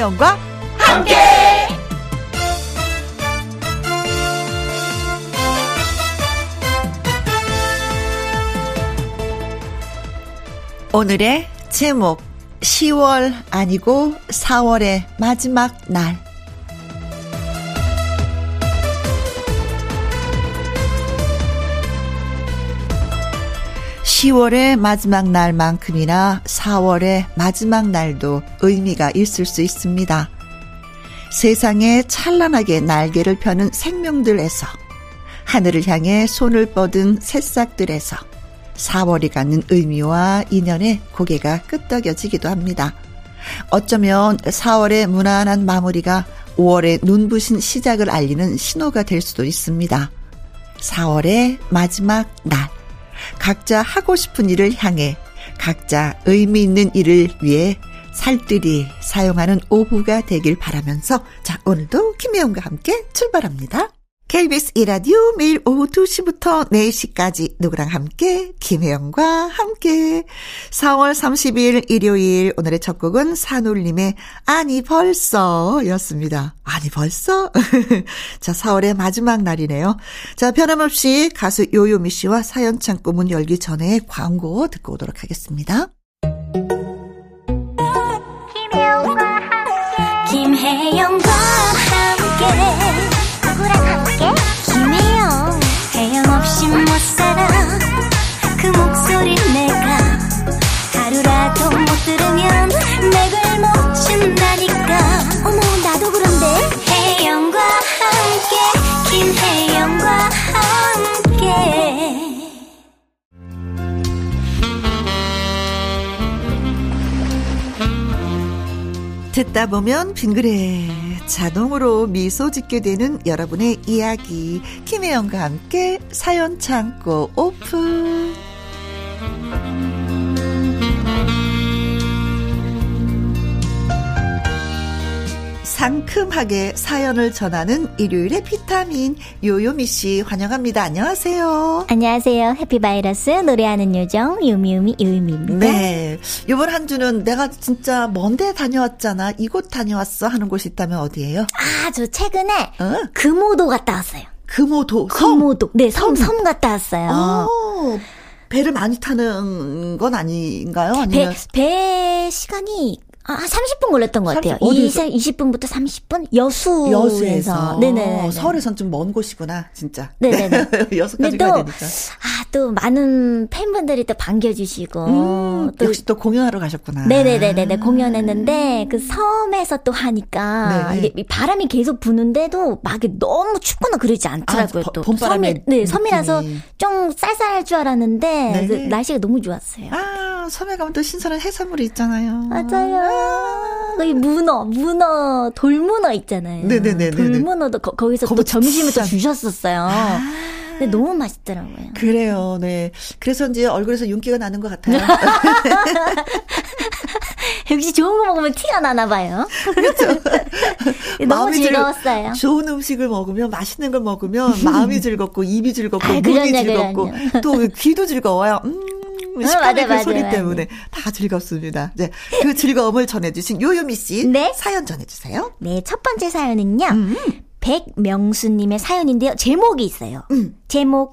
김혜영과 함께. 오늘의 제목 10월 아니고 4월의 마지막 날 10월의 마지막 날만큼이나 4월의 마지막 날도 의미가 있을 수 있습니다. 세상에 찬란하게 날개를 펴는 생명들에서 하늘을 향해 손을 뻗은 새싹들에서 4월이 갖는 의미와 인연에 고개가 끄덕여지기도 합니다. 어쩌면 4월의 무난한 마무리가 5월의 눈부신 시작을 알리는 신호가 될 수도 있습니다. 4월의 마지막 날. 각자 하고 싶은 일을 향해 각자 의미 있는 일을 위해 살뜰히 사용하는 오후가 되길 바라면서 자, 오늘도 김혜영과 함께 출발합니다. KBS 이라디오 매일 오후 2시부터 4시까지 누구랑 함께 김혜영과 함께 4월 30일 일요일 오늘의 첫 곡은 산울님의 아니 벌써 였습니다. 아니 벌써? 자 4월의 마지막 날이네요. 자 변함없이 가수 요요미 씨와 사연 창고 문 열기 전에 광고 듣고 오도록 하겠습니다. 듣다 보면 빙그레 자동으로 미소 짓게 되는 여러분의 이야기. 김혜영과 함께 사연 창고 오픈. 상큼하게 사연을 전하는 일요일의 비타민 요요미 씨 환영합니다. 안녕하세요. 안녕하세요. 해피바이러스 노래하는 요정 요미요미 요미입니다. 네. 이번 한 주는 내가 진짜 먼데 다녀왔잖아. 이곳 다녀왔어 하는 곳이 있다면 어디예요? 아, 저 최근에 어? 금오도 갔다 왔어요. 금오도 금오도. 네, 섬, 섬 갔다 왔어요. 오. 배를 많이 타는 건 아닌가요? 아니면 배, 배 시간이 아, 30분 걸렸던 것 같아요. 30, 20, 분부터 30분? 여수에서. 여수에서. 네네. 서울에선 좀 먼 곳이구나, 진짜. 네네네. 여수까지 가야 되니까. 아, 또 많은 팬분들이 또 반겨주시고. 음, 또, 역시 또 공연하러 가셨구나. 네네네네. 공연했는데, 그 섬에서 또 하니까, 네. 이게 바람이 계속 부는데도 막 너무 춥거나 그러지 않더라고요. 아, 또. 봄바람이. 네, 섬이라서 좀 쌀쌀할 줄 알았는데, 네. 그 날씨가 너무 좋았어요. 아, 섬에 가면 또 신선한 해산물이 있잖아요. 맞아요. 거기 문어, 문어, 돌문어 있잖아요. 네네네. 돌문어도 거, 거기서 또 점심을 또 주셨었어요. 아. 근데 너무 맛있더라고요. 그래요, 네. 그래서 이제 얼굴에서 윤기가 나는 것 같아요. 역시 좋은 거 먹으면 티가 나나 봐요. 그렇죠. 너무 즐거웠어요. 즐, 좋은 음식을 먹으면 맛있는 걸 먹으면 마음이 즐겁고 입이 즐겁고 아, 눈이 즐겁고 그럼요. 또 귀도 즐거워요. 음. 식감의 어, 그 맞아, 소리 맞아, 때문에 다 즐겁습니다. 네, 그 즐거움을 전해주신 요요미 씨 네? 사연 전해주세요. 네, 첫 번째 사연은요. 음. 백명수님의 사연인데요. 제목이 있어요. 음. 제목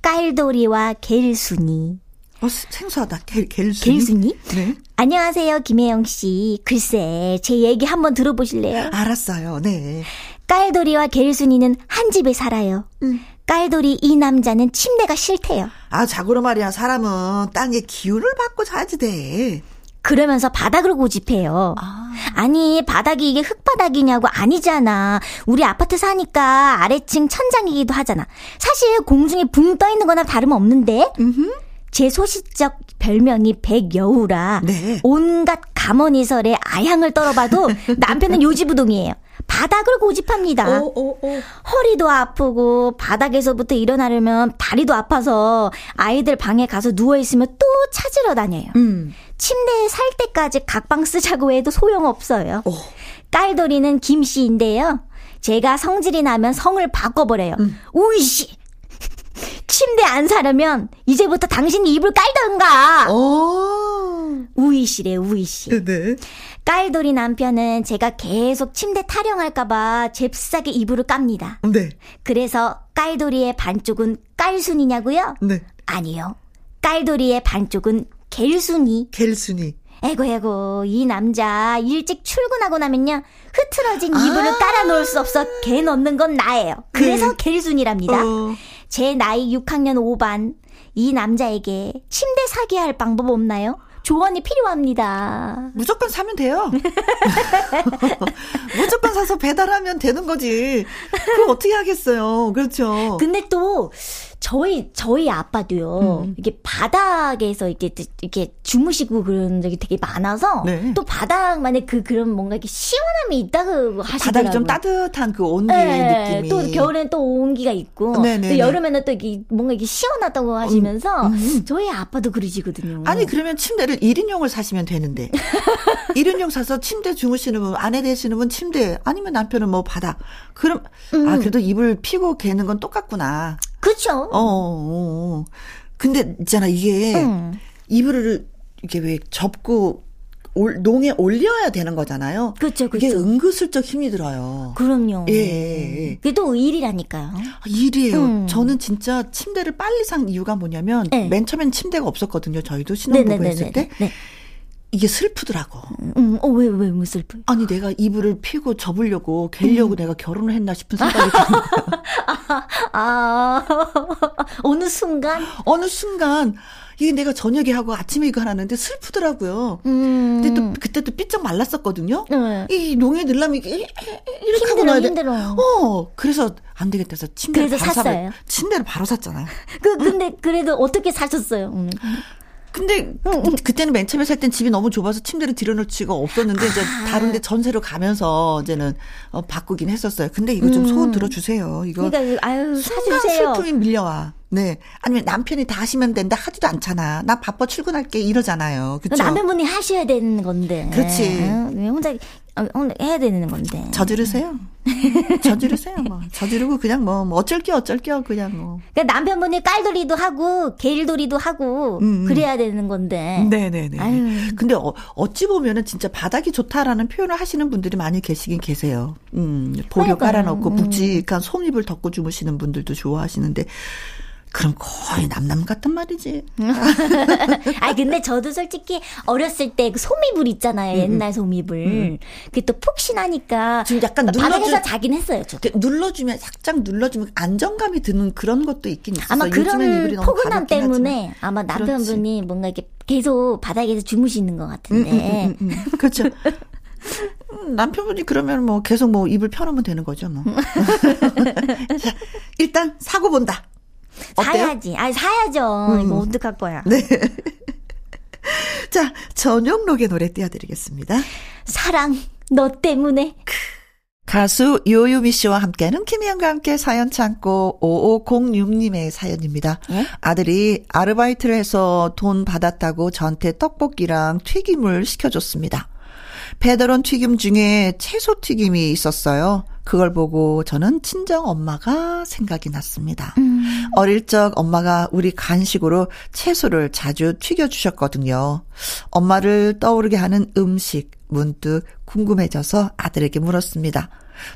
깔돌이와 겔순이. 어, 생소하다. 겔, 겔순이. 겔순이? 네. 안녕하세요, 김혜영 씨. 글쎄, 제 얘기 한번 들어보실래요? 알았어요. 네. 깔돌이와 겔순이는 한 집에 살아요. 음. 깔돌이 이 남자는 침대가 싫대요. 아, 자고로 말이야. 사람은 땅에 기운을 받고 자야지 돼. 그러면서 바닥을 고집해요. 아. 니 바닥이 이게 흙바닥이냐고 아니잖아. 우리 아파트 사니까 아래층 천장이기도 하잖아. 사실 공중에 붕 떠 있는 거나 다름없는데. 제 소시적 별명이 백여우라 네. 온갖 감언이설에 아향을 떨어봐도 남편은 요지부동이에요. 바닥을 고집합니다. 오, 오, 오. 허리도 아프고 바닥에서부터 일어나려면 다리도 아파서 아이들 방에 가서 누워 있으면 또 찾으러 다녀요. 음. 침대에 살 때까지 각방 쓰자고 해도 소용없어요. 오. 깔돌이는 김 씨인데요. 제가 성질이 나면 성을 바꿔버려요. 음. 우이씨 침대 안 사려면 이제부터 당신이 이불 깔던가. 오. 우이씨래 우이씨. 네. 깔돌이 남편은 제가 계속 침대 타령할까봐 잽싸게 이불을 깝니다. 네. 그래서 깔돌이의 반쪽은 깔순이냐고요? 네. 아니요. 깔돌이의 반쪽은 겔순이. 겔순이. 에고 에고 이 남자 일찍 출근하고 나면요 흐트러진 이불을 아~ 깔아놓을 수 없어 개 넣는 건 나예요. 그래서 그... 겔순이랍니다. 어... 제 나이 6학년 5반 이 남자에게 침대 사게 할 방법 없나요? 조언이 필요합니다. 무조건 사면 돼요. 무조건 사서 배달하면 되는 거지. 그럼 어떻게 하겠어요. 그렇죠. 근데 또 저희 저희 아빠도요. 음. 이게 바닥에서 이렇게 이렇게 주무시고 그런 적이 되게 많아서 네. 또 바닥만의 그 그런 뭔가 이렇게 시원함이 있다고 하시더라고요. 바닥이 좀 따뜻한 그 온기의 네. 느낌이. 또 겨울에는 또 온기가 있고 네, 네, 또 네. 여름에는 또 이게 뭔가 이게 시원하다고 하시면서 음, 음. 저희 아빠도 그러시거든요. 아니 그러면 침대를 1인용을 사시면 되는데 1인용 사서 침대 주무시는 분 아내 되시는 분 침대 아니면 남편은 뭐 바닥. 그럼 음. 아 그래도 이불 피고 개는 건 똑같구나. 그렇죠. 어, 어, 어. 근데 있잖아 이게 음. 이불을 이게 왜 접고 올, 농에 올려야 되는 거잖아요. 그렇죠, 그렇죠. 이게 은근슬쩍 힘이 들어요. 그럼요. 예, 예, 예. 그게 또 일이라니까요. 아, 일이에요. 음. 저는 진짜 침대를 빨리 산 이유가 뭐냐면 네. 맨 처음엔 침대가 없었거든요. 저희도 신혼부부 했을 때. 네. 이게 슬프더라고. 음, 어, 왜, 왜, 왜 슬프? 아니, 내가 이불을 피고 접으려고, 개려고 음. 내가 결혼을 했나 싶은 생각이 드는 아, 아, 어느 순간? 어느 순간, 이게 내가 저녁에 하고 아침에 이거 하는데 슬프더라고요. 음. 근데 또, 그때 또 삐쩍 말랐었거든요. 네. 이 농에 넣으려면 이렇게, 이렇게 힘들어, 하고 힘들어. 어, 그래서 안 되겠다 해서 침대를 바로 샀어요. 침대를 바로 샀잖아요. 그, 근데 그래도 어떻게 사셨어요? 음. 근데 그, 그때는 맨 처음에 살 땐 집이 너무 좁아서 침대를 들여놓을 수가 없었는데 이제 아. 다른데 전세로 가면서 이제는 어, 바꾸긴 했었어요. 근데 이거 좀 음. 소원 들어주세요. 이거 그러니까 아유 사주세요. 슬픔이 밀려와. 네. 아니면 남편이 다 하시면 된다 하지도 않잖아. 나 바빠 출근할게 이러잖아요. 그렇죠? 남편분이 하셔야 되는 건데. 그렇지. 네. 혼자 어, 해야 되는 건데. 저지르세요. 저지르세요. 뭐. 저지르고 그냥 뭐, 뭐 어쩔 게 어쩔 게 그냥 뭐. 그러니까 남편분이 깔돌이도 하고 게일돌이도 하고 음, 음. 그래야 되는 건데. 네네네. 아유. 근데 어, 어찌 보면은 진짜 바닥이 좋다라는 표현을 하시는 분들이 많이 계시긴 계세요. 음, 보려 깔아놓고 음. 묵직한 솜잎을 덮고 주무시는 분들도 좋아하시는데 그럼 거의 남남 같단 말이지. 아 근데 저도 솔직히 어렸을 때 그 소미불 있잖아요. 음, 음. 옛날 소미불. 음. 그게 또 폭신하니까 지금 약간 눌러주, 바닥에서 자긴 했어요. 저 눌러주면 살짝 눌러주면 안정감이 드는 그런 것도 있긴 있어요. 아마 그런 포근함 때문에 아마 남편분이 그렇지. 뭔가 이렇게 계속 바닥에서 주무시는 것 같은데. 음, 음, 음, 그렇죠. 남편분이 그러면 뭐 계속 뭐 입을 펴놓으면 되는 거죠, 뭐. 자, 일단 사고 본다. 어때요? 사야지. 아니, 사야죠. 음. 이거 어떡할 거야. 네. 자, 전용록의 노래 띄워드리겠습니다. 사랑, 너 때문에. 가수 요요미 씨와 함께하는 김희영과 함께 사연 창고 5506님의 사연입니다. 네? 아들이 아르바이트를 해서 돈 받았다고 저한테 떡볶이랑 튀김을 시켜줬습니다. 배달원 튀김 중에 채소 튀김이 있었어요. 그걸 보고 저는 친정 엄마가 생각이 났습니다. 음. 어릴 적 엄마가 우리 간식으로 채소를 자주 튀겨주셨거든요. 엄마를 떠오르게 하는 음식 문득 궁금해져서 아들에게 물었습니다.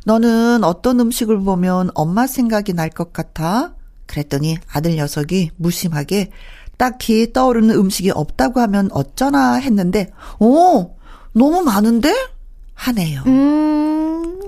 너는 어떤 음식을 보면 엄마 생각이 날 것 같아? 그랬더니 아들 녀석이 무심하게 딱히 떠오르는 음식이 없다고 하면 어쩌나 했는데, 오! 너무 많은데? 하네요. 음.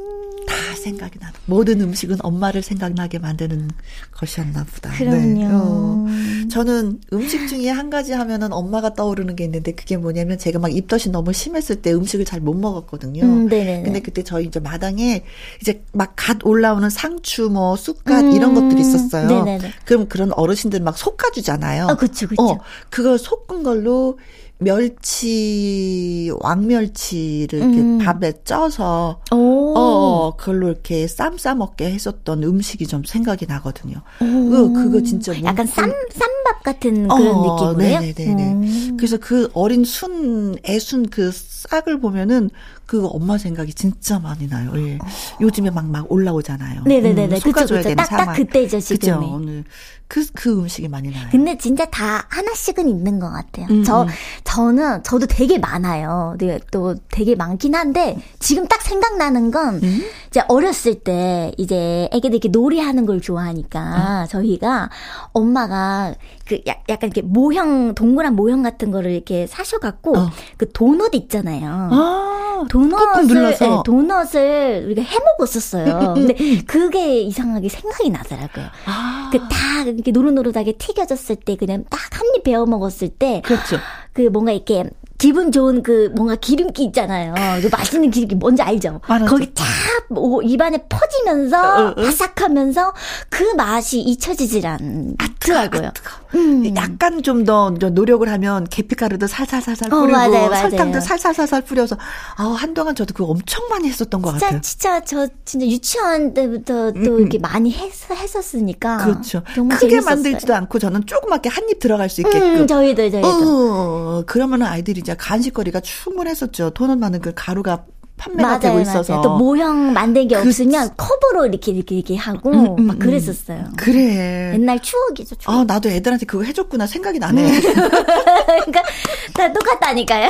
다 생각이 나는 모든 음식은 엄마를 생각나게 만드는 것이었나 보다. 그럼요. 네. 어. 저는 음식 중에 한 가지 하면은 엄마가 떠오르는 게 있는데 그게 뭐냐면 제가 막 입덧이 너무 심했을 때 음식을 잘 못 먹었거든요. 음, 근데 그때 저희 이제 마당에 이제 막 갓 올라오는 상추 뭐 쑥갓 음, 이런 것들이 있었어요. 네네네. 그럼 그런 어르신들 막 솎아주잖아요. 어, 그쵸, 그쵸. 어, 그걸 솎은 걸로 멸치 왕멸치를 이렇게 음. 밥에 쪄서 오. 어 그걸로 이렇게 쌈 싸 먹게 했었던 음식이 좀 생각이 나거든요. 그 그거 진짜 약간 쌈 쌈밥 같은 그런 어, 느낌이에요. 네네네. 음. 그래서 그 어린 순 애순 그 싹을 보면은 그 엄마 생각이 진짜 많이 나요. 예. 어. 요즘에 막, 막 올라오잖아요. 네네네. 음, 그쵸, 그쵸. 딱, 딱 그때죠, 지금. 그죠. 오늘 그, 그 음식이 많이 나요. 근데 진짜 다 하나씩은 있는 것 같아요. 음, 저, 음. 저는, 저도 되게 많아요. 네, 또 되게 많긴 한데, 지금 딱 생각나는 건, 음? 이제 어렸을 때, 이제 애기들 이렇게 놀이하는 걸 좋아하니까, 어. 저희가 엄마가 그 야, 약간 이렇게 모형, 동그란 모형 같은 거를 이렇게 사셔갖고, 어. 그 도넛 있잖아요. 아, 도넛을, 네, 도넛을 우리가 해 먹었었어요. 근데 그게 이상하게 생각이 나더라고요. 아. 그다 이렇게 노릇노릇하게 튀겨졌을 때 그냥 딱 한 입 베어 먹었을 때 그렇죠. 그 뭔가 이렇게 기분 좋은 그 뭔가 기름기 있잖아요. 그 맛있는 기름기 뭔지 알죠? 알았죠. 거기 쫙 입안에 퍼지면서 어, 어. 바삭하면서 그 맛이 잊혀지질 않더라고요. 음. 약간 좀 더 노력을 하면 계피가루도 살살살살 어, 뿌리고 어, 맞아요, 맞아요. 설탕도 살살살살 뿌려서 아 한동안 저도 그거 엄청 많이 했었던 것 진짜, 같아요. 진짜 저 진짜 유치원 때부터 또 음. 이렇게 많이 했, 했었으니까 그렇죠. 크게 재밌었어요. 만들지도 않고 저는 조그맣게 한 입 들어갈 수 있게끔. 음, 저희도 저희도. 어, 그러면 아이들이 이제 간식거리가 충분했었죠. 도넛 만든 그 가루가 판매가 맞아요, 되고 있어서 맞아요. 또 모형 만든 게 그, 없으면 컵으로 이렇게 이렇게 이렇게 하고 음, 음, 막 음. 그랬었어요. 그래. 옛날 추억이죠. 추억. 아 나도 애들한테 그거 해줬구나 생각이 나네. 음. 그러니까 다 똑같다니까요.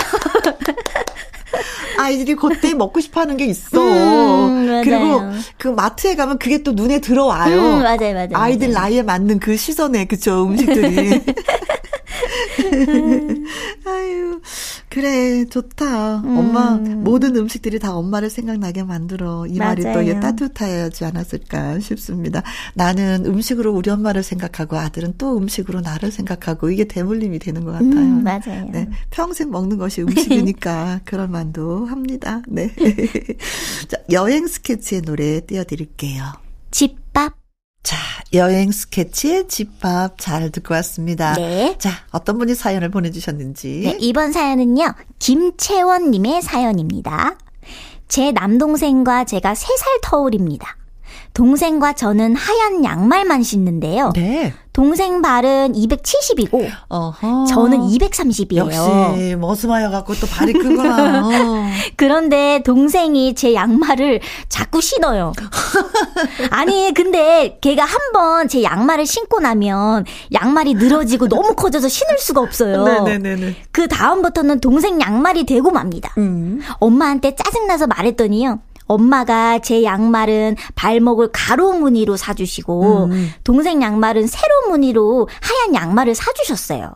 아이들이 그때 먹고 싶어하는 게 있어. 음, 그리고 그 마트에 가면 그게 또 눈에 들어와요. 음, 맞아요, 맞아요. 아이들 맞아요. 나이에 맞는 그 시선에 그쵸 음식들이. 그래, 좋다. 음. 엄마, 모든 음식들이 다 엄마를 생각나게 만들어. 이 맞아요. 말이 또 따뜻하지 않았을까 싶습니다. 나는 음식으로 우리 엄마를 생각하고 아들은 또 음식으로 나를 생각하고 이게 대물림이 되는 것 같아요. 음, 맞아요. 네. 평생 먹는 것이 음식이니까 그럴 만도 합니다. 네. 자, 여행 스케치의 노래 띄워드릴게요. 집밥. 자, 여행 스케치의 집밥 잘 듣고 왔습니다. 네. 자, 어떤 분이 사연을 보내주셨는지. 네, 이번 사연은요, 김채원님의 사연입니다. 제 남동생과 제가 3살 터울입니다. 동생과 저는 하얀 양말만 신는데요. 네. 동생 발은 270이고 어허. 저는 230이에요. 역시 머스마여 갖고 또 발이 크구나. 어. 그런데 동생이 제 양말을 자꾸 신어요. 아니 근데 걔가 한 번 제 양말을 신고 나면 양말이 늘어지고 너무 커져서 신을 수가 없어요. 네네네. 그 다음부터는 동생 양말이 되고 맙니다. 음. 엄마한테 짜증나서 말했더니요. 엄마가 제 양말은 발목을 가로 무늬로 사주시고 음. 동생 양말은 세로 무늬로 하얀 양말을 사주셨어요.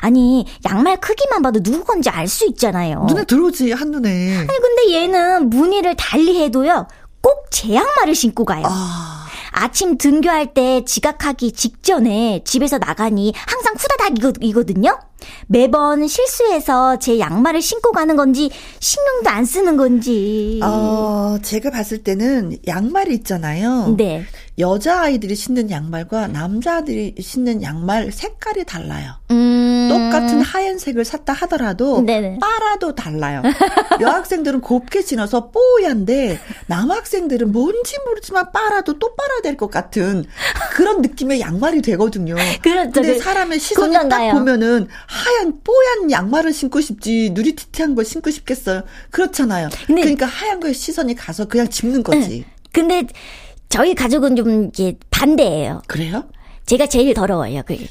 아니 양말 크기만 봐도 누구 건지 알 수 있잖아요. 눈에 들어오지 한 눈에. 아니 근데 얘는 무늬를 달리 해도요 꼭 제 양말을 신고 가요. 아. 아침 등교할 때 지각하기 직전에 집에서 나가니 항상 후다닥이거든요. 매번 실수해서 제 양말을 신고 가는 건지 신경도 안 쓰는 건지. 어, 제가 봤을 때는 양말이 있잖아요. 네. 여자아이들이 신는 양말과 남자들이 신는 양말 색깔이 달라요. 음. 똑같은 하얀색을 샀다 하더라도 네네. 빨아도 달라요. 여학생들은 곱게 신어서 뽀얀데 남학생들은 뭔지 모르지만 빨아도 또 빨아야 될 것 같은 그런 느낌의 양말이 되거든요. 그렇죠. 근데 그 사람의 시선이 딱 보면은 하얀 뽀얀 양말을 신고 싶지 누리티티한 걸 신고 싶겠어요. 그렇잖아요. 그러니까 하얀 거에 시선이 가서 그냥 집는 거지. 근데 저희 가족은 좀 이제 반대예요. 그래요? 제가 제일 더러워요. 그.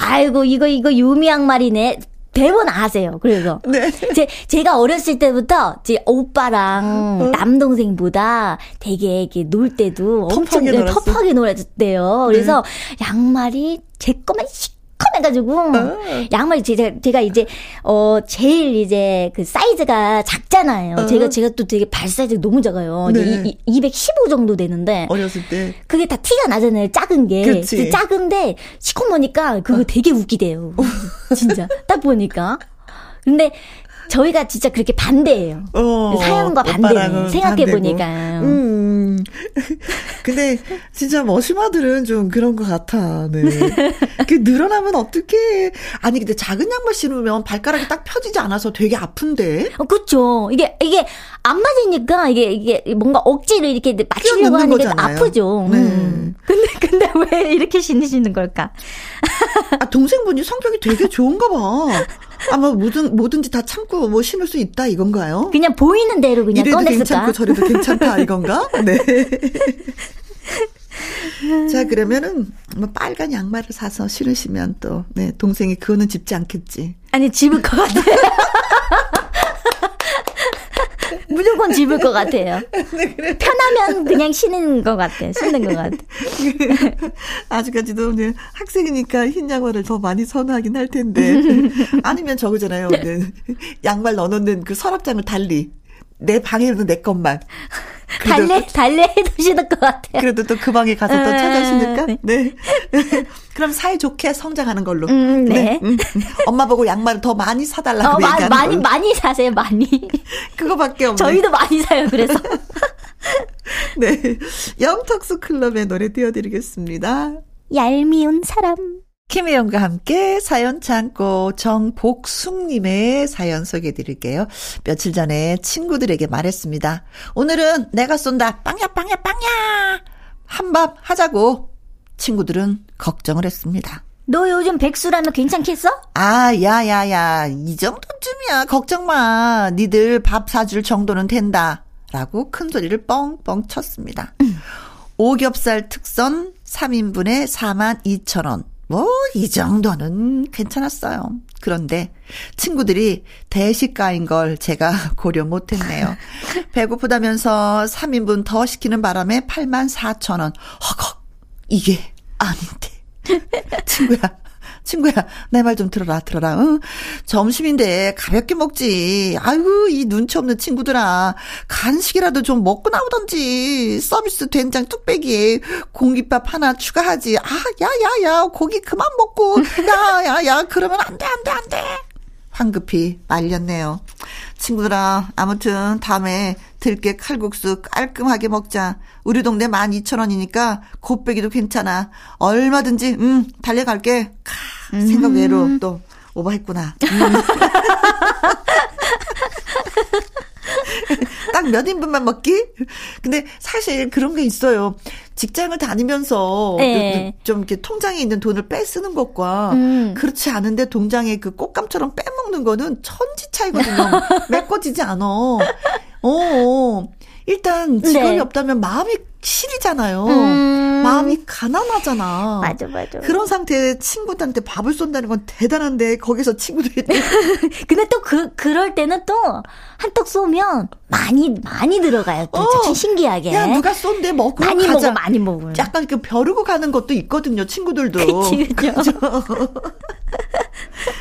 아이고 이거 이거 유미 양말이네. 대본 아세요. 그래서 네. 제 제가 어렸을 때부터 제 오빠랑 어? 남동생보다 되게 이렇게 놀 때도 엄청 터프하게 놀았대요. 그래서 네. 양말이 제 거만 시 커매가지고 어. 양말 제가 제가 이제 어 제일 이제 그 사이즈가 작잖아요. 어. 제가 제가 또 되게 발 사이즈가 너무 작아요. 네. 이, 215 정도 되는데 어렸을 때 그게 다 티가 나잖아요. 작은 게. 작은데 시커머니까 그거 어. 되게 웃기대요. 진짜 딱 보니까. 근데 저희가 진짜 그렇게 반대예요. 어, 사연과 반대. 생각해 보니까. 음. 근데 진짜 머시마들은 좀 그런 것 같아. 네. 그 늘어나면 어떻게? 아니 근데 작은 양말 신으면 발가락이 딱 펴지지 않아서 되게 아픈데. 어, 그렇죠. 이게 이게 안 맞으니까 이게 이게 뭔가 억지로 이렇게 맞추려고 하는 게. 아프죠. 네. 음. 근데 근데 왜 이렇게 신으시는 걸까? 아 동생분이 성격이 되게 좋은가 봐. 아마 뭐든 뭐든지 다 참고 뭐 신을 수 있다 이건가요? 그냥 보이는 대로 그냥 이래도 꺼냈을까? 괜찮고 저래도 괜찮다 이건가? 네. 자, 그러면은, 뭐, 빨간 양말을 사서 신으시면 또, 네, 동생이 그거는 짚지 않겠지. 아니, 집을 것 같아요. 무조건 집을 것 같아요. 네. 편하면 그냥 신는 것 같아. 신는 것 같아. 아직까지도 네, 학생이니까 흰 양말을 더 많이 선호하긴 할 텐데. 아니면 저거잖아요. 네. 양말 넣어놓는 그 서랍장을 달리. 내 방에는 내 것만. 달래, 달래 해두시는 것 같아요. 그래도 또 그 방에 가서 또 찾아오시니까. 네. 네. 그럼 사이 좋게 성장하는 걸로. 음, 네. 네. 음. 엄마 보고 양말을 더 많이 사달라고 어, 얘기하는 많이, 걸로. 많이 사세요, 많이. 그거밖에 없네. 저희도 많이 사요, 그래서. 네. 영턱수 클럽의 노래 띄워드리겠습니다. 얄미운 사람. 김혜영과 함께 사연 창고 정복숙님의 사연 소개해 드릴게요. 며칠 전에 친구들에게 말했습니다. 오늘은 내가 쏜다. 빵야, 빵야, 빵야! 한밥 하자고. 친구들은 걱정을 했습니다. 너 요즘 백수라면 괜찮겠어? 아, 야, 야, 야. 이 정도쯤이야. 걱정 마. 니들 밥 사줄 정도는 된다. 라고 큰 소리를 뻥뻥 쳤습니다. 음. 오겹살 특선 3인분에 4만 2천 원. 뭐, 이 정도는 괜찮았어요. 그런데 친구들이 대식가인 걸 제가 고려 못했네요. 배고프다면서 3인분 더 시키는 바람에 8만 4천 원. 허걱! 이게 아닌데. 친구야, 친구야, 내 말 좀 들어라, 들어라, 응? 점심인데 가볍게 먹지. 아유, 이 눈치 없는 친구들아. 간식이라도 좀 먹고 나오던지. 서비스 된장 뚝배기에 공깃밥 하나 추가하지. 아, 야, 야, 야, 고기 그만 먹고. 야, 야, 야, 그러면 안 돼, 안 돼, 안 돼. 황급히 말렸네요. 친구들아, 아무튼 다음에 들깨 칼국수 깔끔하게 먹자. 우리 동네 12,000원이니까 곱빼기도 괜찮아. 얼마든지 음 달려갈게. 카, 생각 외로 음. 또 오버했구나. 음. 딱몇 인분만 먹기? 근데 사실 그런 게 있어요. 직장을 다니면서 네. 그, 그좀 이렇게 통장에 있는 돈을 빼 쓰는 것과 음. 그렇지 않은데 통장에 그 꽃감처럼 빼먹는 거는 천지 차이거든요. 메꿔지지 않아. 어. 일단 직원이 네. 없다면 마음이 시리잖아요. 음. 마음이 가난하잖아. 맞아, 맞아. 그런 상태에 친구들한테 밥을 쏜다는 건 대단한데 거기서 친구들이 근데 또 그 그럴 때는 또 한턱 쏘면 많이 많이 들어가요. 또 어. 신기하게. 야 누가 쏜데 먹고 많이 가자. 먹어 많이 먹어. 약간 그 벼르고 가는 것도 있거든요. 친구들도. 그치, 그죠.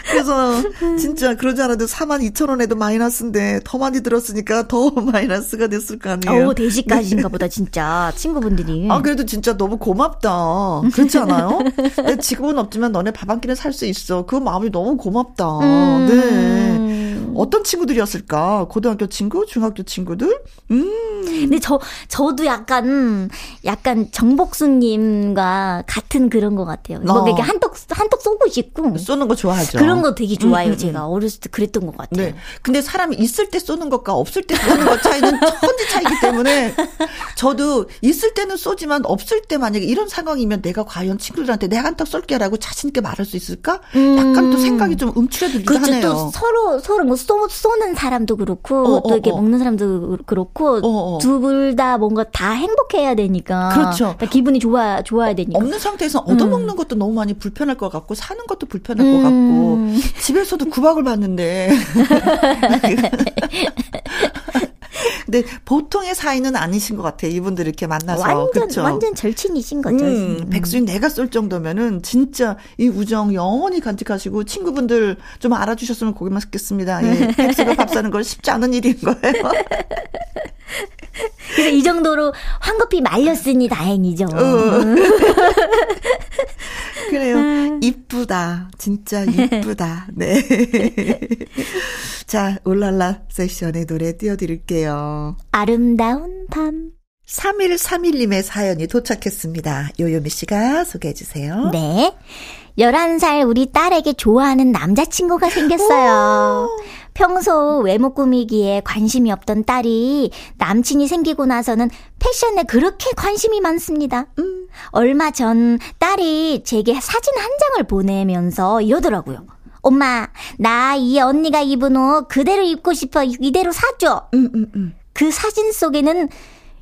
그래서 진짜 그러지 않아도 4만 2천 원에도 마이너스인데 더 많이 들었으니까 더 마이너스가 됐을 거 아니에요. 오 대식가신가 보다 진짜 친구분들이. 아 그래도 진짜 너무 고맙다. 그렇지 않아요? 내 지금은 없지만 너네 밥 한 끼는 살 수 있어. 그 마음이 너무 고맙다. 음. 네. 어떤 친구들이었을까? 고등학교 친구, 중학교 친구들? 음. 근데 저, 저도 약간, 약간 정복수님과 같은 그런 것 같아요. 뭐 어. 뭐 이렇게 한턱, 한턱 쏘고 싶고. 쏘는 거 좋아하죠. 그런 거 되게 좋아해요. 음, 음, 음. 제가 어렸을 때 그랬던 것 같아요. 네. 근데 사람이 있을 때 쏘는 것과 없을 때 쏘는 것 차이는 천지 차이기 때문에 저도 있을 때는 쏘지만 없을 때 만약에 이런 상황이면 내가 과연 친구들한테 내가 한턱 쏠게라고 자신 있게 말할 수 있을까? 약간 또 생각이 좀 움츠려들기도 그렇죠. 하네요. 또 서로, 서로 뭐 쏘, 쏘는 사람도 그렇고 어, 또 이렇게 어, 어. 먹는 사람도 그렇고 어, 어. 둘 다 뭔가 다 행복해야 되니까 그렇죠. 기분이 좋아 좋아야 되니까 없는 상태에서 얻어먹는 음. 것도 너무 많이 불편할 것 같고 사는 것도 불편할 음. 것 같고 집에서도 구박을 받는데 근데 보통의 사이는 아니신 것 같아요. 이분들 이렇게 만나서. 완전, 그렇죠? 완전 절친이신 거죠. 음, 음. 백수인 내가 쏠 정도면은 진짜 이 우정 영원히 간직하시고 친구분들 좀 알아주셨으면 고기만 습겠습니다. 예, 백수가 밥 사는 건 쉽지 않은 일인 거예요. 그래서 이 정도로 황급히 말렸으니 다행이죠. 어. 그래요. 음. 이쁘다. 진짜 이쁘다. 네. 자, 올랄라 세션의 노래 띄워드릴게요. 아름다운 밤. 3131님의 사연이 도착했습니다. 요요미 씨가 소개해 주세요. 네. 11살 우리 딸에게 좋아하는 남자친구가 생겼어요. 평소 외모 꾸미기에 관심이 없던 딸이 남친이 생기고 나서는 패션에 그렇게 관심이 많습니다. 음. 얼마 전 딸이 제게 사진 한 장을 보내면서 이러더라고요. 엄마, 나 이 언니가 입은 옷 그대로 입고 싶어. 이대로 사줘. 음, 음, 음. 그 사진 속에는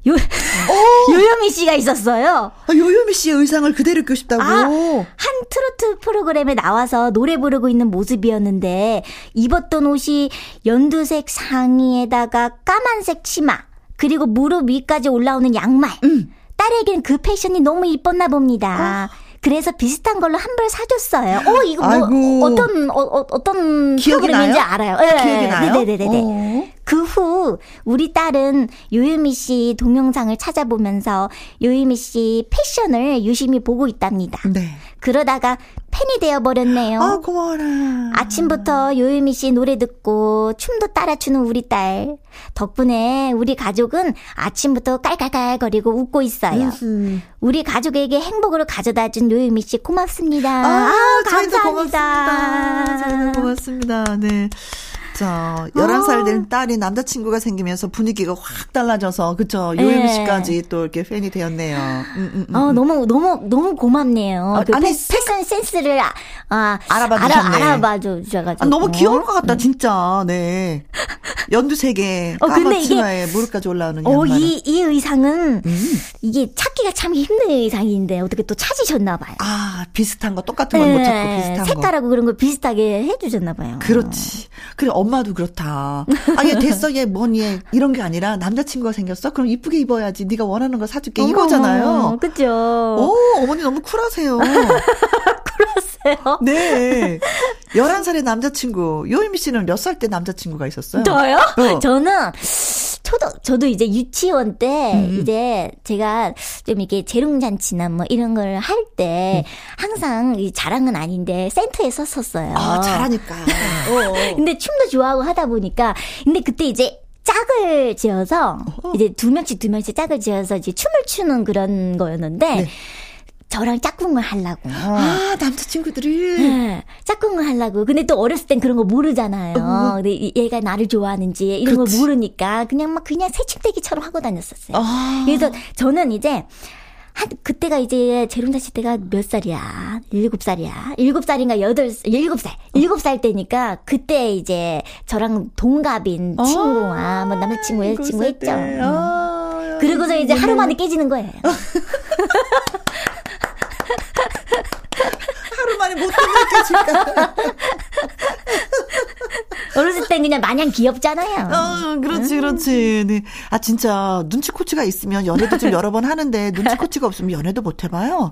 요, 어. 요요미 씨가 있었어요. 아, 요요미 씨의 의상을 그대로 입고 싶다고? 아, 한 트로트 프로그램에 나와서 노래 부르고 있는 모습이었는데, 입었던 옷이 연두색 상의에다가 까만색 치마, 그리고 무릎 위까지 올라오는 양말. 음. 딸에겐 그 패션이 너무 이뻤나 봅니다. 어. 그래서 비슷한 걸로 한 벌 사줬어요. 어, 이거 뭐 아이고. 어떤 어, 어떤 기억이 나는지 알아요. 네, 기억이 나요? 네네네네. 어. 그후 우리 딸은 요유미 씨 동영상을 찾아보면서 요유미 씨 패션을 유심히 보고 있답니다. 네. 그러다가 팬이 되어버렸네요. 아, 고마워라. 아침부터 요유미 씨 노래 듣고 춤도 따라추는 우리 딸. 덕분에 우리 가족은 아침부터 깔깔깔거리고 웃고 있어요. 음흠. 우리 가족에게 행복을 가져다 준 요유미 씨 고맙습니다. 아, 아 감사합니다. 고맙습니다. 고맙습니다. 네. 자, 11살 된 아. 딸이 남자친구가 생기면서 분위기가 확 달라져서, 그쵸. 요예미 네. 씨까지 또 이렇게 팬이 되었네요. 음, 음, 음. 어, 너무, 너무, 너무 고맙네요. 아, 그 아니, 패션 센스를, 아, 아 알아봐 주셨네. 알아, 봐 주셔가지고. 아, 너무 귀여울 것 같다, 진짜. 네. 연두색에, 어, 근데 이게, 무릎까지 올라오는 어, 이, 이 의상은, 음. 이게 찾기가 참 힘든 의상인데, 어떻게 또 찾으셨나 봐요. 아, 비슷한 거, 똑같은 걸못 네. 찾고 비슷한 색깔하고 거. 색깔하고 그런 거 비슷하게 해주셨나 봐요. 그렇지. 그래, 엄마도 그렇다. 아, 얘 됐어, 얘 뭐니, 얘. 이런 게 아니라 남자친구가 생겼어? 그럼 이쁘게 입어야지. 네가 원하는 거 사줄게. 어머, 이거잖아요. 그죠. 오, 어머니 너무 쿨하세요. 쿨하세요? 네. 11살의 남자친구. 요이미 씨는 몇 살 때 남자친구가 있었어요? 저요? 어. 저는 저도 저도 이제 유치원 때 음. 이제 제가 좀 이렇게 재롱잔치나 뭐 이런 걸 할 때 음. 항상 자랑은 아닌데 센터에 섰었어요. 아, 잘하니까. 어, 어. 근데 춤도 좋아하고 하다 보니까 근데 그때 이제 짝을 지어서 어 이제 두 명씩 두 명씩 짝을 지어서 이제 춤을 추는 그런 거였는데 네. 저랑 짝꿍을 하려고. 아, 남자친구들이? 네, 짝꿍을 하려고. 근데 또 어렸을 땐 그런 거 모르잖아요. 어. 근데 얘가 나를 좋아하는지 이런 그치. 걸 모르니까 그냥 막 그냥 새침대기처럼 하고 다녔었어요. 아. 그래서 저는 이제 한, 그때가 이제 재롱자씨 때가 몇 살이야? 일곱 살이야. 일곱 살인가 여덟, 일곱 살. 일곱 살 때니까 그때 이제 저랑 동갑인 아, 친구와 뭐 남자친구, 여자친구 했죠. 아, 그리고서 이제 하루 만에 깨지는 거예요. 하루 만에 못 느껴질까? 어렸을 땐 그냥 마냥 귀엽잖아요. 어, 그렇지, 그렇지. 네. 아, 진짜, 눈치코치가 있으면 연애도 좀 여러 번 하는데, 눈치코치가 없으면 연애도 못 해봐요.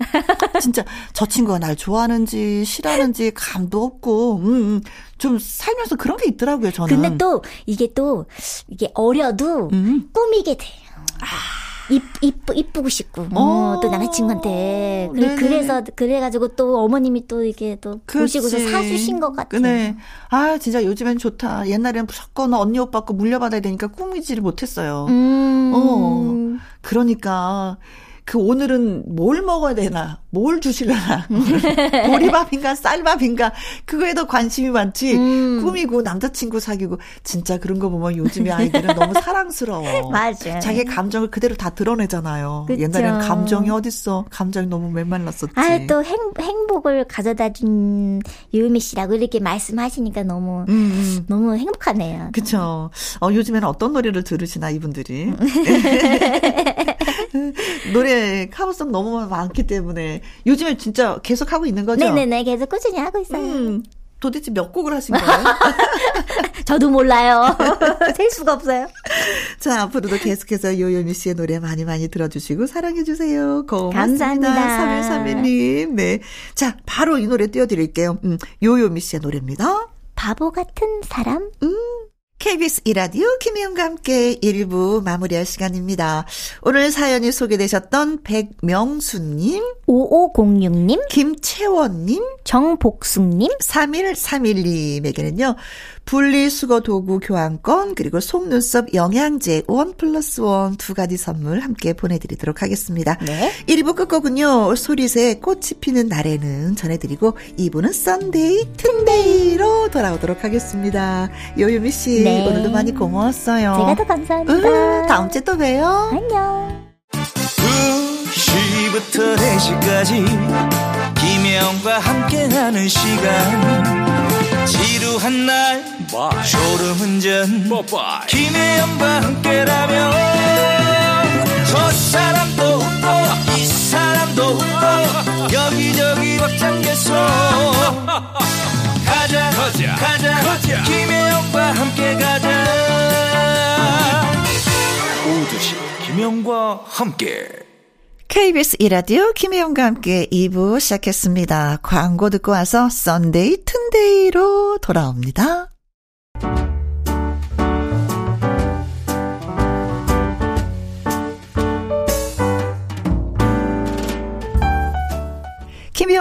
진짜, 저 친구가 날 좋아하는지, 싫어하는지, 감도 없고, 음, 음. 좀 살면서 그런 게 있더라고요, 저는. 근데 또, 이게 또, 이게 어려도 음. 꾸미게 돼요. 아. 이, 이쁘, 이쁘고 싶고, 어, 또 남자친구한테. 그래, 그래서, 그래가지고 또 어머님이 또 이렇게 또 그렇지. 보시고서 사주신 것 같아요. 네. 아, 진짜 요즘엔 좋다. 옛날에는 무조건 언니 오빠 거 물려받아야 되니까 꾸미지를 못했어요. 음. 어. 그러니까. 그 오늘은 뭘 먹어야 되나, 뭘 주실려나, 보리밥인가 쌀밥인가 그거에도 관심이 많지. 음. 꾸미고 남자친구 사귀고 진짜 그런 거 보면 요즘에 아이들은 너무 사랑스러워. 맞아. 자기 감정을 그대로 다 드러내잖아요. 그쵸. 옛날에는 감정이 어딨어? 감정이 너무 메말랐었지. 아, 또 행, 행복을 가져다 준 유미 씨라고 이렇게 말씀하시니까 너무 음, 음. 너무 행복하네요. 그렇죠. 어, 요즘에는 어떤 노래를 들으시나 이분들이. 노래 카버송 너무 많기 때문에 요즘에 진짜 계속 하고 있는 거죠? 네네네 계속 꾸준히 하고 있어요. 음, 도대체 몇 곡을 하신 거예요? 저도 몰라요. 셀 수가 없어요. 자, 앞으로도 계속해서 요요미 씨의 노래 많이 많이 들어주시고 사랑해 주세요. 고맙습니다. 감사합니다. 3131님. 네. 자, 바로 이 노래 띄워드릴게요. 음, 요요미 씨의 노래입니다. 바보 같은 사람? 음. KBS 이라디오 김희영과 함께 1부 마무리할 시간입니다. 오늘 사연이 소개되셨던 백명수님, 5506님, 김채원님, 정복숙님, 3131님에게는요, 분리수거 도구 교환권, 그리고 속눈썹 영양제 one plus one 두 가지 선물 함께 보내드리도록 하겠습니다. 네. 1부 끝곡은요, 소리새 꽃이 피는 날에는 전해드리고, 2부는 Sunday, fun day로 돌아오도록 하겠습니다. 요유미 씨, 네. 오늘도 많이 고마웠어요. 제가 더 감사합니다. 으, 다음 주에 또 봬요. 안녕. 2시부터 4시까지 김혜영과 함께하는 시간 지루한 날 Bye. 졸음운전 Bye. 김혜영과 함께라면 저 사람도 웃고 이 사람도 웃고 여기저기 벅장개소 가자 가자 가자, 가자. 김혜영과 함께 가자 오두시 김혜영과 함께 KBS 이라디오 김혜영과 함께 2부 시작했습니다. 광고 듣고 와서 Sunday 튼데이로 돌아옵니다.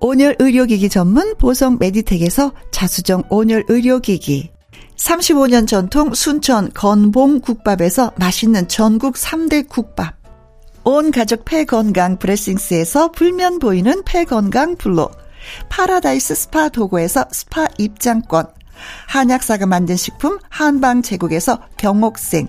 온열 의료기기 전문 보성 메디텍에서 자수정 온열 의료기기, 35년 전통 순천 건봉 국밥에서 맛있는 전국 3대 국밥. 온 가족 폐건강 브레싱스에서 불면 보이는 폐건강 블로. 파라다이스 스파 도고에서 스파 입장권. 한약사가 만든 식품 한방 제국에서 경옥생.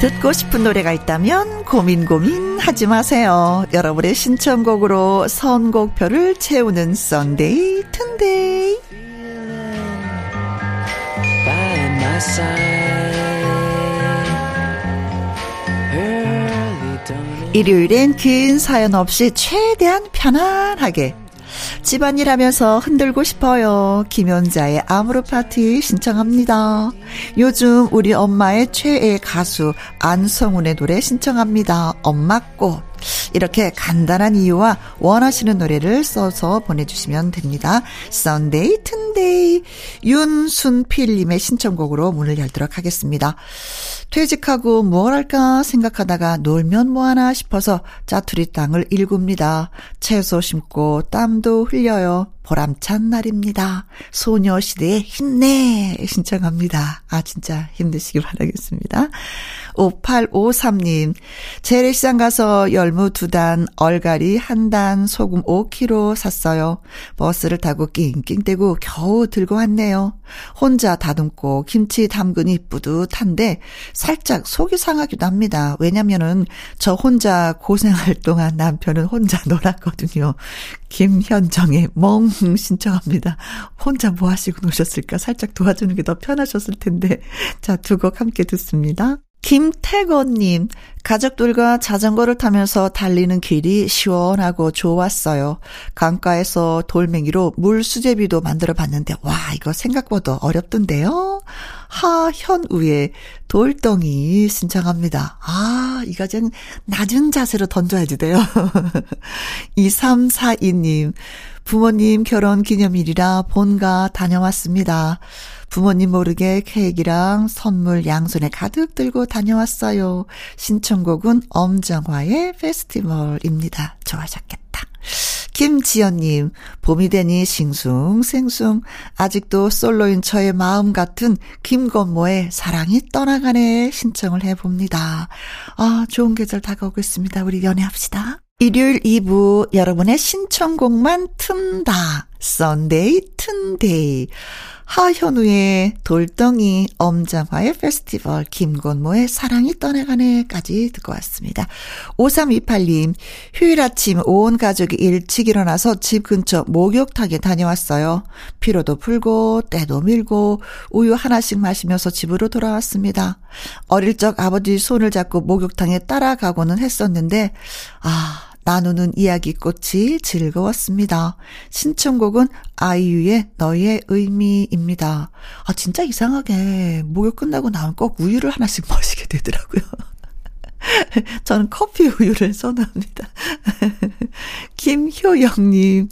듣고 싶은 노래가 있다면 고민 고민 하지 마세요. 여러분의 신청곡으로 선곡표를 채우는 Sunday 튼데이. 일요일엔 긴 사연 없이 최대한 편안하게 집안일 하면서 흔들고 싶어요. 김연자의 아모르 파티 신청합니다. 요즘 우리 엄마의 최애 가수 안성훈의 노래 신청합니다. 엄마 꽃. 이렇게 간단한 이유와 원하시는 노래를 써서 보내주시면 됩니다. Sunday 튼데이 윤순필님의 신청곡으로 문을 열도록 하겠습니다. 퇴직하고 뭘 할까 생각하다가 놀면 뭐하나 싶어서 짜투리 땅을 일굽니다. 채소 심고 땀도 흘려요. 보람찬 날입니다. 소녀시대의 힘내 신청합니다. 아 진짜 힘내시길 바라겠습니다. 5853님 재래시장 가서 열무 두 단, 얼갈이 한 단, 소금 5kg 샀어요. 버스를 타고 낑낑대고 겨우 들고 왔네요. 혼자 다듬고 김치 담그니 뿌듯한데 살짝 속이 상하기도 합니다. 왜냐면은 저 혼자 고생할 동안 남편은 혼자 놀았거든요. 김현정의 멍 신청합니다. 혼자 뭐 하시고 노셨을까? 살짝 도와주는 게 더 편하셨을 텐데. 자, 두 곡 함께 듣습니다. 김태건님, 가족들과 자전거를 타면서 달리는 길이 시원하고 좋았어요. 강가에서 돌멩이로 물 수제비도 만들어 봤는데, 와, 이거 생각보다 어렵던데요? 하현우의 돌덩이 신청합니다. 아, 이거 좀 낮은 자세로 던져야지 돼요. 2342님, 부모님 결혼 기념일이라 본가 다녀왔습니다. 부모님 모르게 케이크랑 선물 양손에 가득 들고 다녀왔어요. 신청곡은 엄정화의 페스티벌입니다. 좋아하셨겠다. 김지연님, 봄이 되니 싱숭생숭. 아직도 솔로인 저의 마음 같은 김건모의 사랑이 떠나가네 신청을 해봅니다. 아, 좋은 계절 다가오고 있습니다. 우리 연애합시다. 일요일 2부 여러분의 신청곡만 튼다. Sunday 튼데이. 하현우의 돌덩이, 엄장화의 페스티벌, 김건모의 사랑이 떠나가네까지 듣고 왔습니다. 5328님, 휴일 아침 온 가족이 일찍 일어나서 집 근처 목욕탕에 다녀왔어요. 피로도 풀고, 때도 밀고, 우유 하나씩 마시면서 집으로 돌아왔습니다. 어릴 적 아버지 손을 잡고 목욕탕에 따라가고는 했었는데, 아, 나누는 이야기꽃이 즐거웠습니다. 신청곡은 아이유의 너의 의미입니다. 아, 진짜 이상하게 목욕 끝나고 나면 꼭 우유를 하나씩 마시게 되더라고요. 저는 커피 우유를 선호합니다. 김효영님,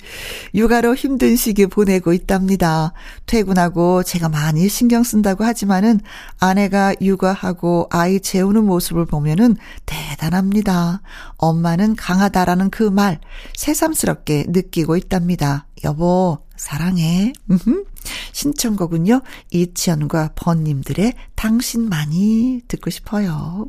육아로 힘든 시기 보내고 있답니다. 퇴근하고 제가 많이 신경 쓴다고 하지만은 아내가 육아하고 아이 재우는 모습을 보면은 대단합니다. 엄마는 강하다라는 그 말 새삼스럽게 느끼고 있답니다. 여보, 사랑해. 신청곡은요, 이치현과 벗님들의 당신만이 듣고 싶어요.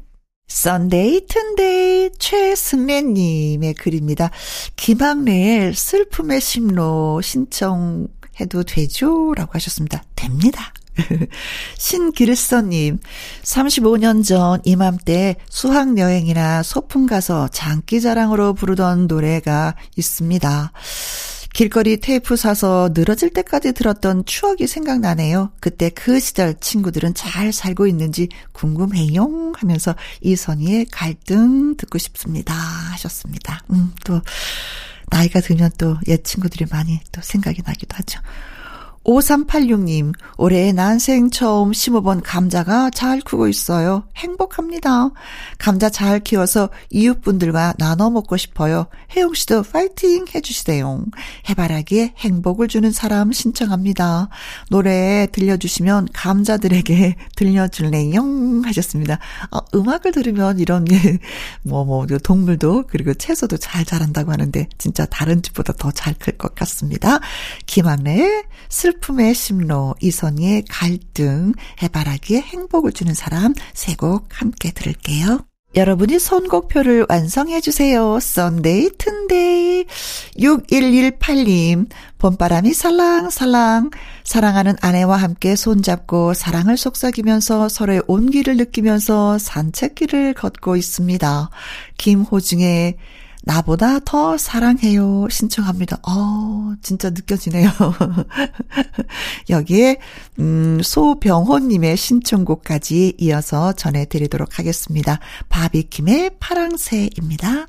Sunday 튼데이 최승래님의 글입니다. 김학래의 슬픔의 심로 신청해도 되죠? 라고 하셨습니다. 됩니다. 신기르서님, 35년 전 이맘때 수학여행이나 소풍 가서 장기자랑으로 부르던 노래가 있습니다. 길거리 테이프 사서 늘어질 때까지 들었던 추억이 생각나네요. 그때 그 시절 친구들은 잘 살고 있는지 궁금해요 하면서 이선희의 갈등 듣고 싶습니다 하셨습니다. 음, 또 나이가 들면 또 옛 친구들이 많이 또 생각이 나기도 하죠. 5386님, 올해 난생 처음 심어본 감자가 잘 크고 있어요. 행복합니다. 감자 잘 키워서 이웃분들과 나눠 먹고 싶어요. 혜영 씨도 파이팅 해주시대요. 해바라기에 행복을 주는 사람 신청합니다. 노래 들려주시면 감자들에게 들려줄래요? 하셨습니다. 어, 음악을 들으면 이런, 예, 뭐, 뭐, 동물도, 그리고 채소도 잘 자란다고 하는데, 진짜 다른 집보다 더 잘 클 것 같습니다. 김학래의 슬픔의 심로, 이선희의 갈등, 해바라기의 행복을 주는 사람 세 곡 함께 들을게요. 여러분이 선곡표를 완성해 주세요. Sunday 튼데이 6118님 봄바람이 살랑살랑 사랑하는 아내와 함께 손잡고 사랑을 속삭이면서 서로의 온기를 느끼면서 산책길을 걷고 있습니다. 김호중의 나보다 더 사랑해요. 신청합니다. 어, 진짜 느껴지네요. 여기에, 음, 소병호님의 신청곡까지 이어서 전해드리도록 하겠습니다. 바비킴의 파랑새입니다.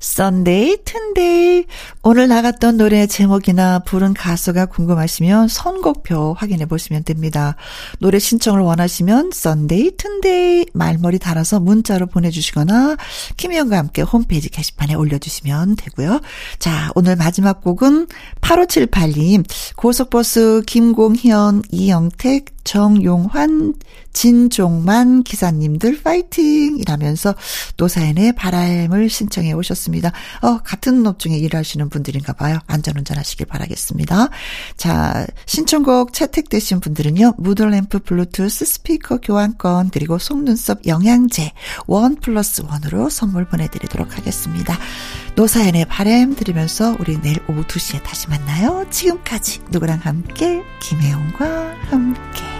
Sunday 튼데이 오늘 나갔던 노래 제목이나 부른 가수가 궁금하시면 선곡표 확인해 보시면 됩니다. 노래 신청을 원하시면 Sunday 튼데이 말머리 달아서 문자로 보내주시거나 김혜영과 함께 홈페이지 게시판에 올려주시면 되고요. 자 오늘 마지막 곡은 8578님 고속버스 김공현 이영택 정용환, 진종만 기사님들 파이팅! 이라면서 노사연의 바람을 신청해 오셨습니다. 어, 같은 업종에 일하시는 분들인가 봐요. 안전운전 하시길 바라겠습니다. 자, 신청곡 채택되신 분들은요, 무드램프 블루투스 스피커 교환권, 그리고 속눈썹 영양제, 원 플러스 원으로 선물 보내드리도록 하겠습니다. 노사연의 바람 들으면서 우리 내일 오후 2시에 다시 만나요. 지금까지 누구랑 함께, 김혜영과 함께.